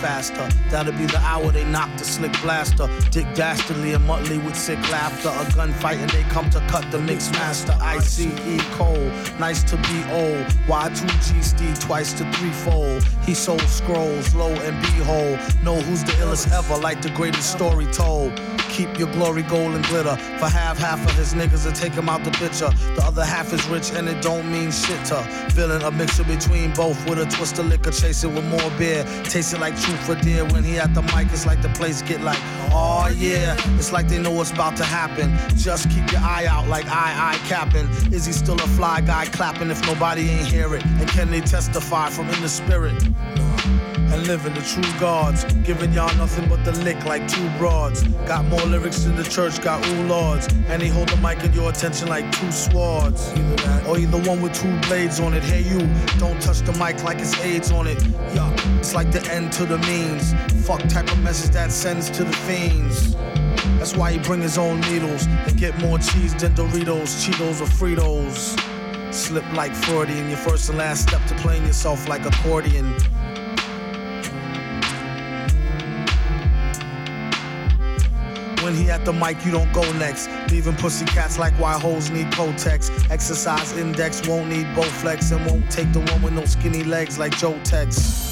faster. That'll be the hour they knock the slick blaster. Dick Dastardly and Muttley with sick laughter. A gunfight and they come to cut the mix master. ICE Cole, nice to be old. Y2G Steve twice to threefold. He sold scrolls, low and behold. Know who's the illest ever, like the greatest story told. Keep your glory gold and glitter. For half, half of his niggas to take him out the picture. The other half is rich and it don't mean shit to. Feeling a mixture between both with a twist of liquor, chasing with more beer. Tasting like truth for dear. When he at the mic, it's like the place get like, oh yeah. It's like they know what's about to happen. Just keep your eye out like I, I capping. Is he still a fly guy clapping if nobody ain't hear it? And can they testify from in the spirit? And living the true gods. Giving y'all nothing but the lick like two broads. Got more lyrics than the church, got ooh lords. And he hold the mic in your attention like two swords. Either that, or either one with two blades on it. Hey you, don't touch the mic like it's AIDS on it. Yeah, it's like the end to the means. Fuck type of message that sends to the fiends. That's why he bring his own needles and get more cheese than Doritos, Cheetos, or Fritos. Slip like Freudian, your first and last step to playing yourself like accordion. When he at the mic, you don't go next. Leaving pussy cats like why hoes need Kotex. Exercise index won't need Bowflex and won't take the one with no skinny legs like Joe Tex.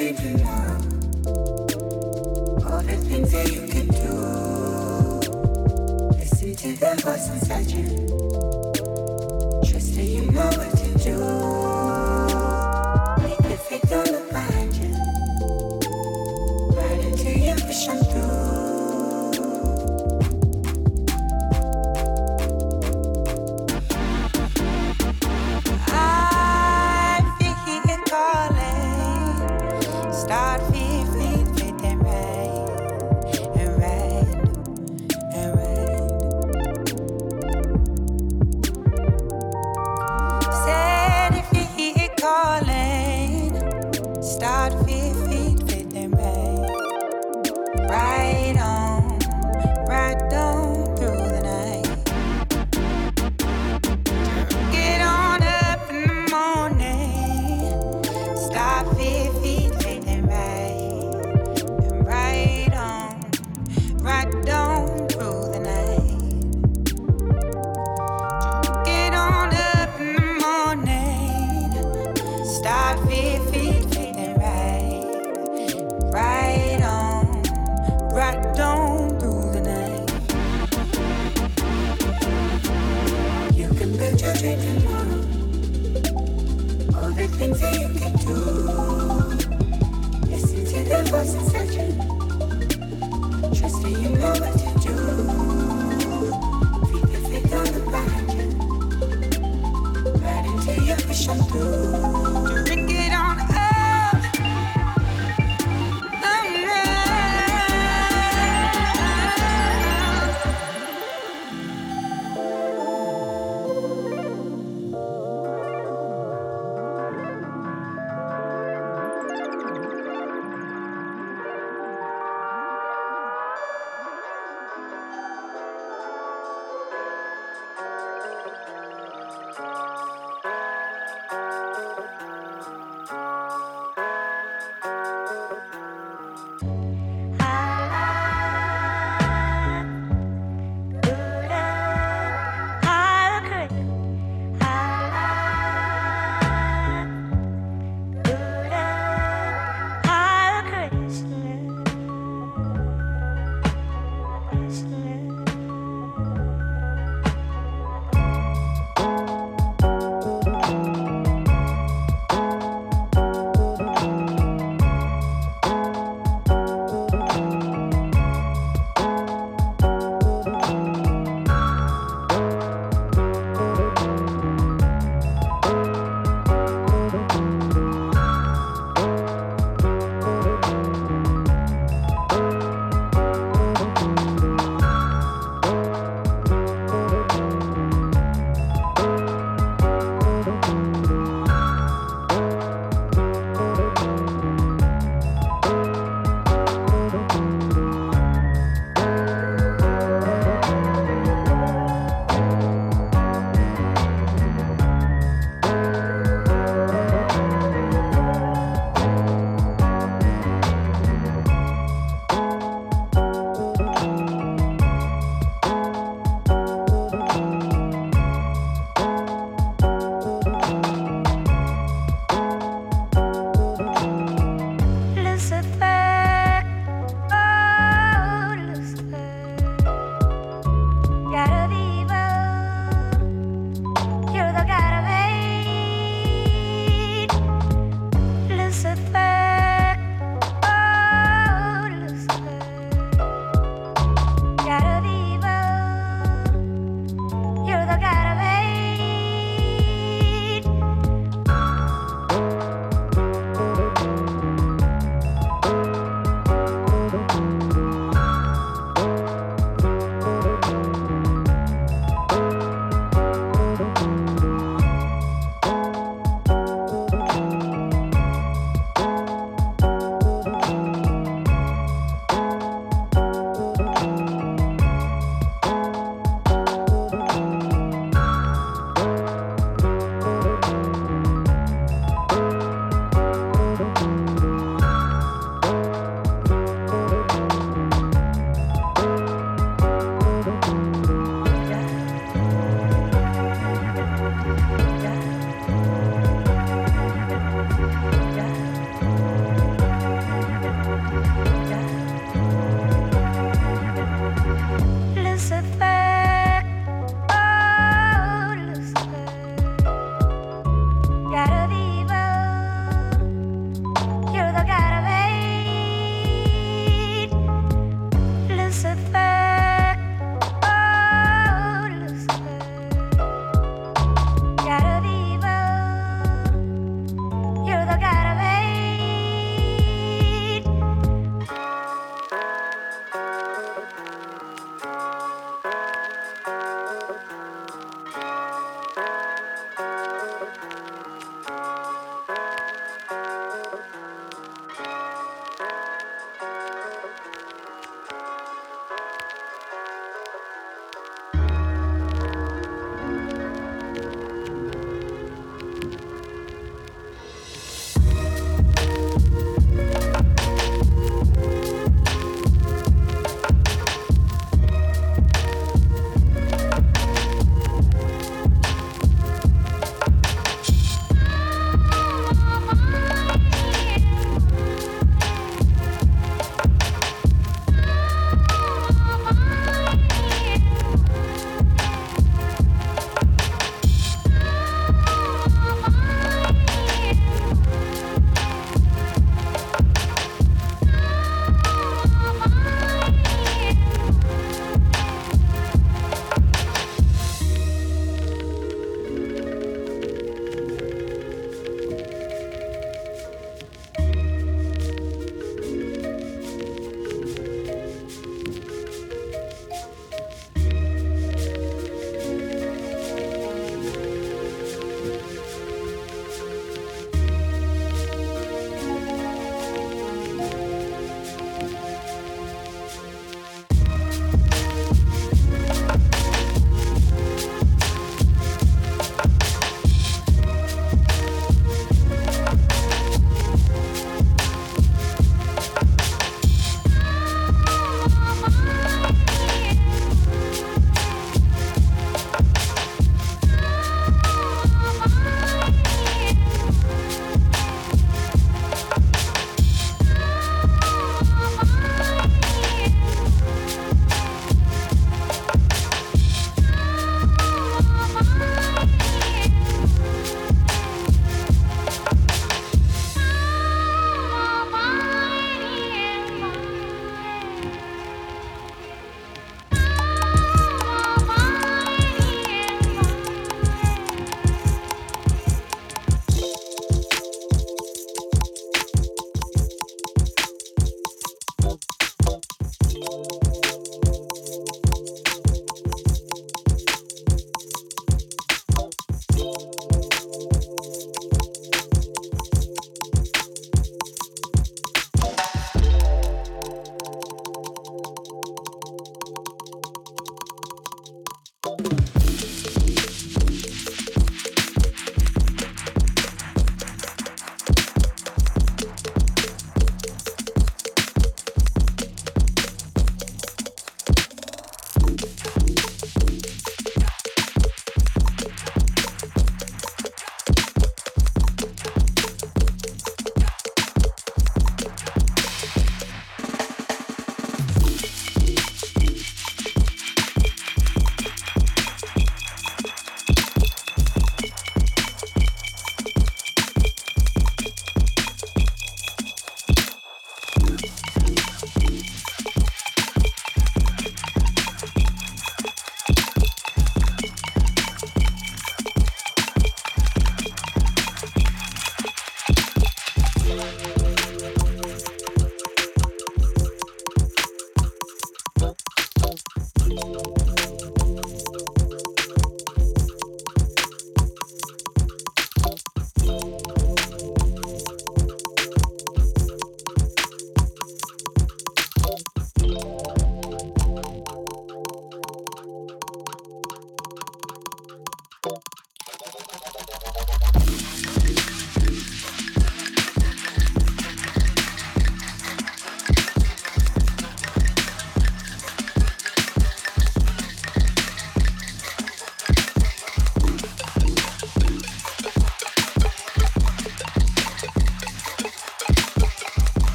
you. All the things that you can do. Listen to the voice inside you. Trust that you know what to do. You. Right. do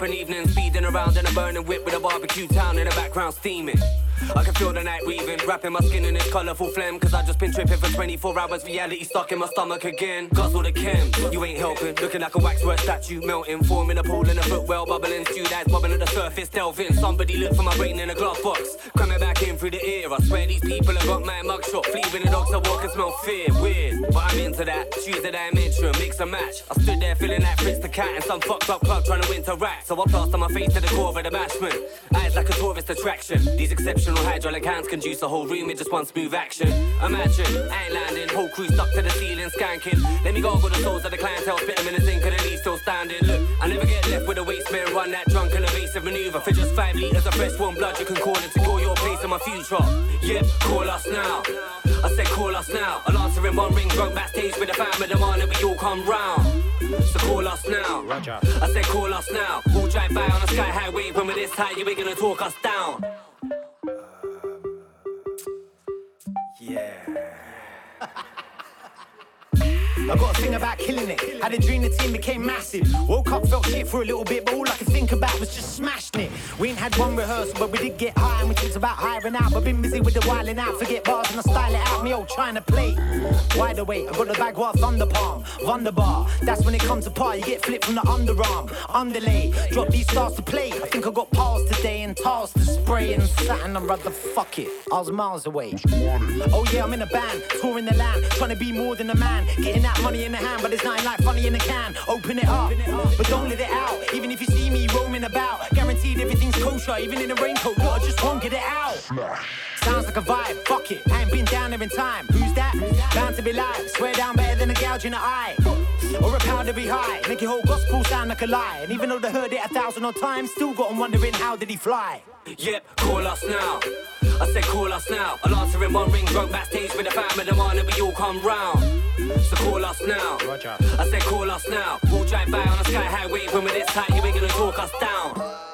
up an evening, speeding around in a burning whip with a barbecue town in the background steaming. I can feel the night breathing, wrapping my skin in this colourful phlegm. Cause I just been tripping for 24 hours, reality stuck in my stomach again. Guzzle the chem, you ain't helping. Looking like a waxwork statue, melting, forming a pool in a footwell, bubbling, stewed eyes bubbling at the surface, delving. Somebody look for my brain in a glove box, coming back in through the ear. I swear these people have got my mugshot, fleeing the dogs, I walk and smell fear. Weird, but I'm into that. Choose the dimension, mix and match. I stood there feeling like Fritz the cat and some fucked up club trying to win to rat. So I plaster my face to the core of the bashment. Eyes like a tourist attraction. These exceptional hydraulic hands can juice a whole room with just one smooth action. Imagine, I ain't landing, whole crew stuck to the ceiling, skanking. Let me go over the souls of the clientele, spit them in the zinc and the lead still standing. Look, I never get left with a waste man, run that drunk and evasive maneuver. For just five litres of fresh warm blood, you can call it to call your place in my future. Yep, call us now. I said call us now. I'll answer in one ring, drunk backstage with the family demand and we all come round. So call us now. Roger. I said call us now. We'll drive by on a sky highway when we're this high, you ain't gonna talk us down. Yeah. I got a thing about killing it. Had a dream the team became massive. Woke up, felt shit for a little bit, but all I could think about was just smashing it. We ain't had one rehearsal, but we did get high and we talked about hiring out. But been busy with the wilding out, forget bars and I style it out. Me old trying to play. Wide awake, I got the bag what thunder palm, Wunderbar. That's when it comes to par, you get flipped from the underarm, underlay. Drop these stars to play. I think I got pals today and tars to spray and satin. I'd rather fuck it. I was miles away. Oh yeah, I'm in a band, touring the land, trying to be more than a man, getting that money in the hand, but there's nothing like funny in the can. Open it up, but don't let it out. Even if you see me roaming about, guaranteed everything's kosher. Even in a raincoat, look, I just won't get it out. Sounds like a vibe, fuck it. I ain't been down there in time. Who's that? Bound to be live. Swear down better than a gouge in the eye. Or a pound to be high. Make your whole gospel sound like a lie. And even though they heard it a thousand odd times, still got them wondering how did he fly. Yep, call us now. I said call us now. I'll answer in one ring, drunk backstage with the family demand and we all come round. So call us now. Roger. I said call us now. We'll drive by on a sky highway when we're this tight, you ain't gonna talk us down.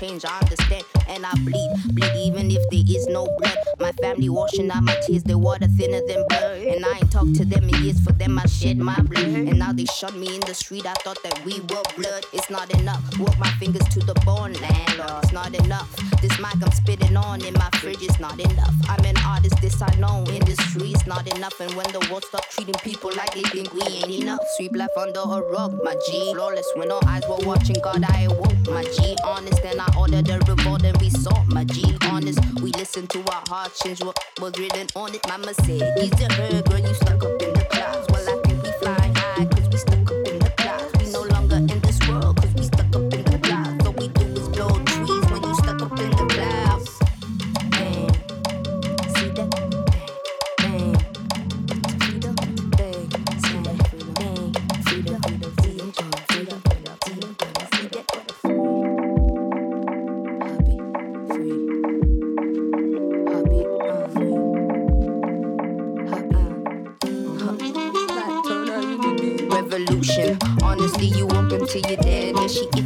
Change. I understand and I bleed. Bleed even if there is no blood. My family washing out my tears, they water thinner than blood. And I ain't talked to them in years. For them, I shed my blood. They shot me in the street. I thought that we were blood. It's not enough. Walk my fingers to the bone, landlord. It's not enough. This mic I'm spitting on in my fridge is not enough. I'm an artist, this I know. Industry is not enough. And when the world stop treating people like they think we ain't enough. Sweep life under a rug, my G. Flawless when all eyes were watching, God, I awoke, my G. Honest, and I ordered a revolt and we saw my G. Honest, we listened to our hearts change what was written on it. Mama said, a her, girl, you stuck up in the clouds.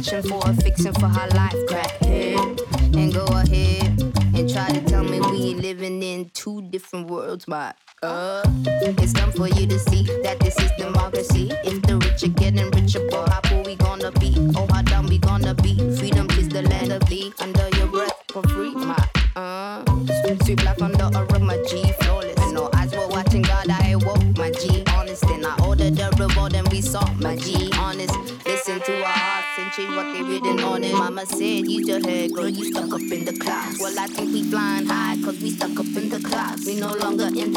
searching for a fixin' for her life, crackhead. And go ahead and try to tell me we livin' in two different worlds, my uh. It's dumb for you to see Yeah.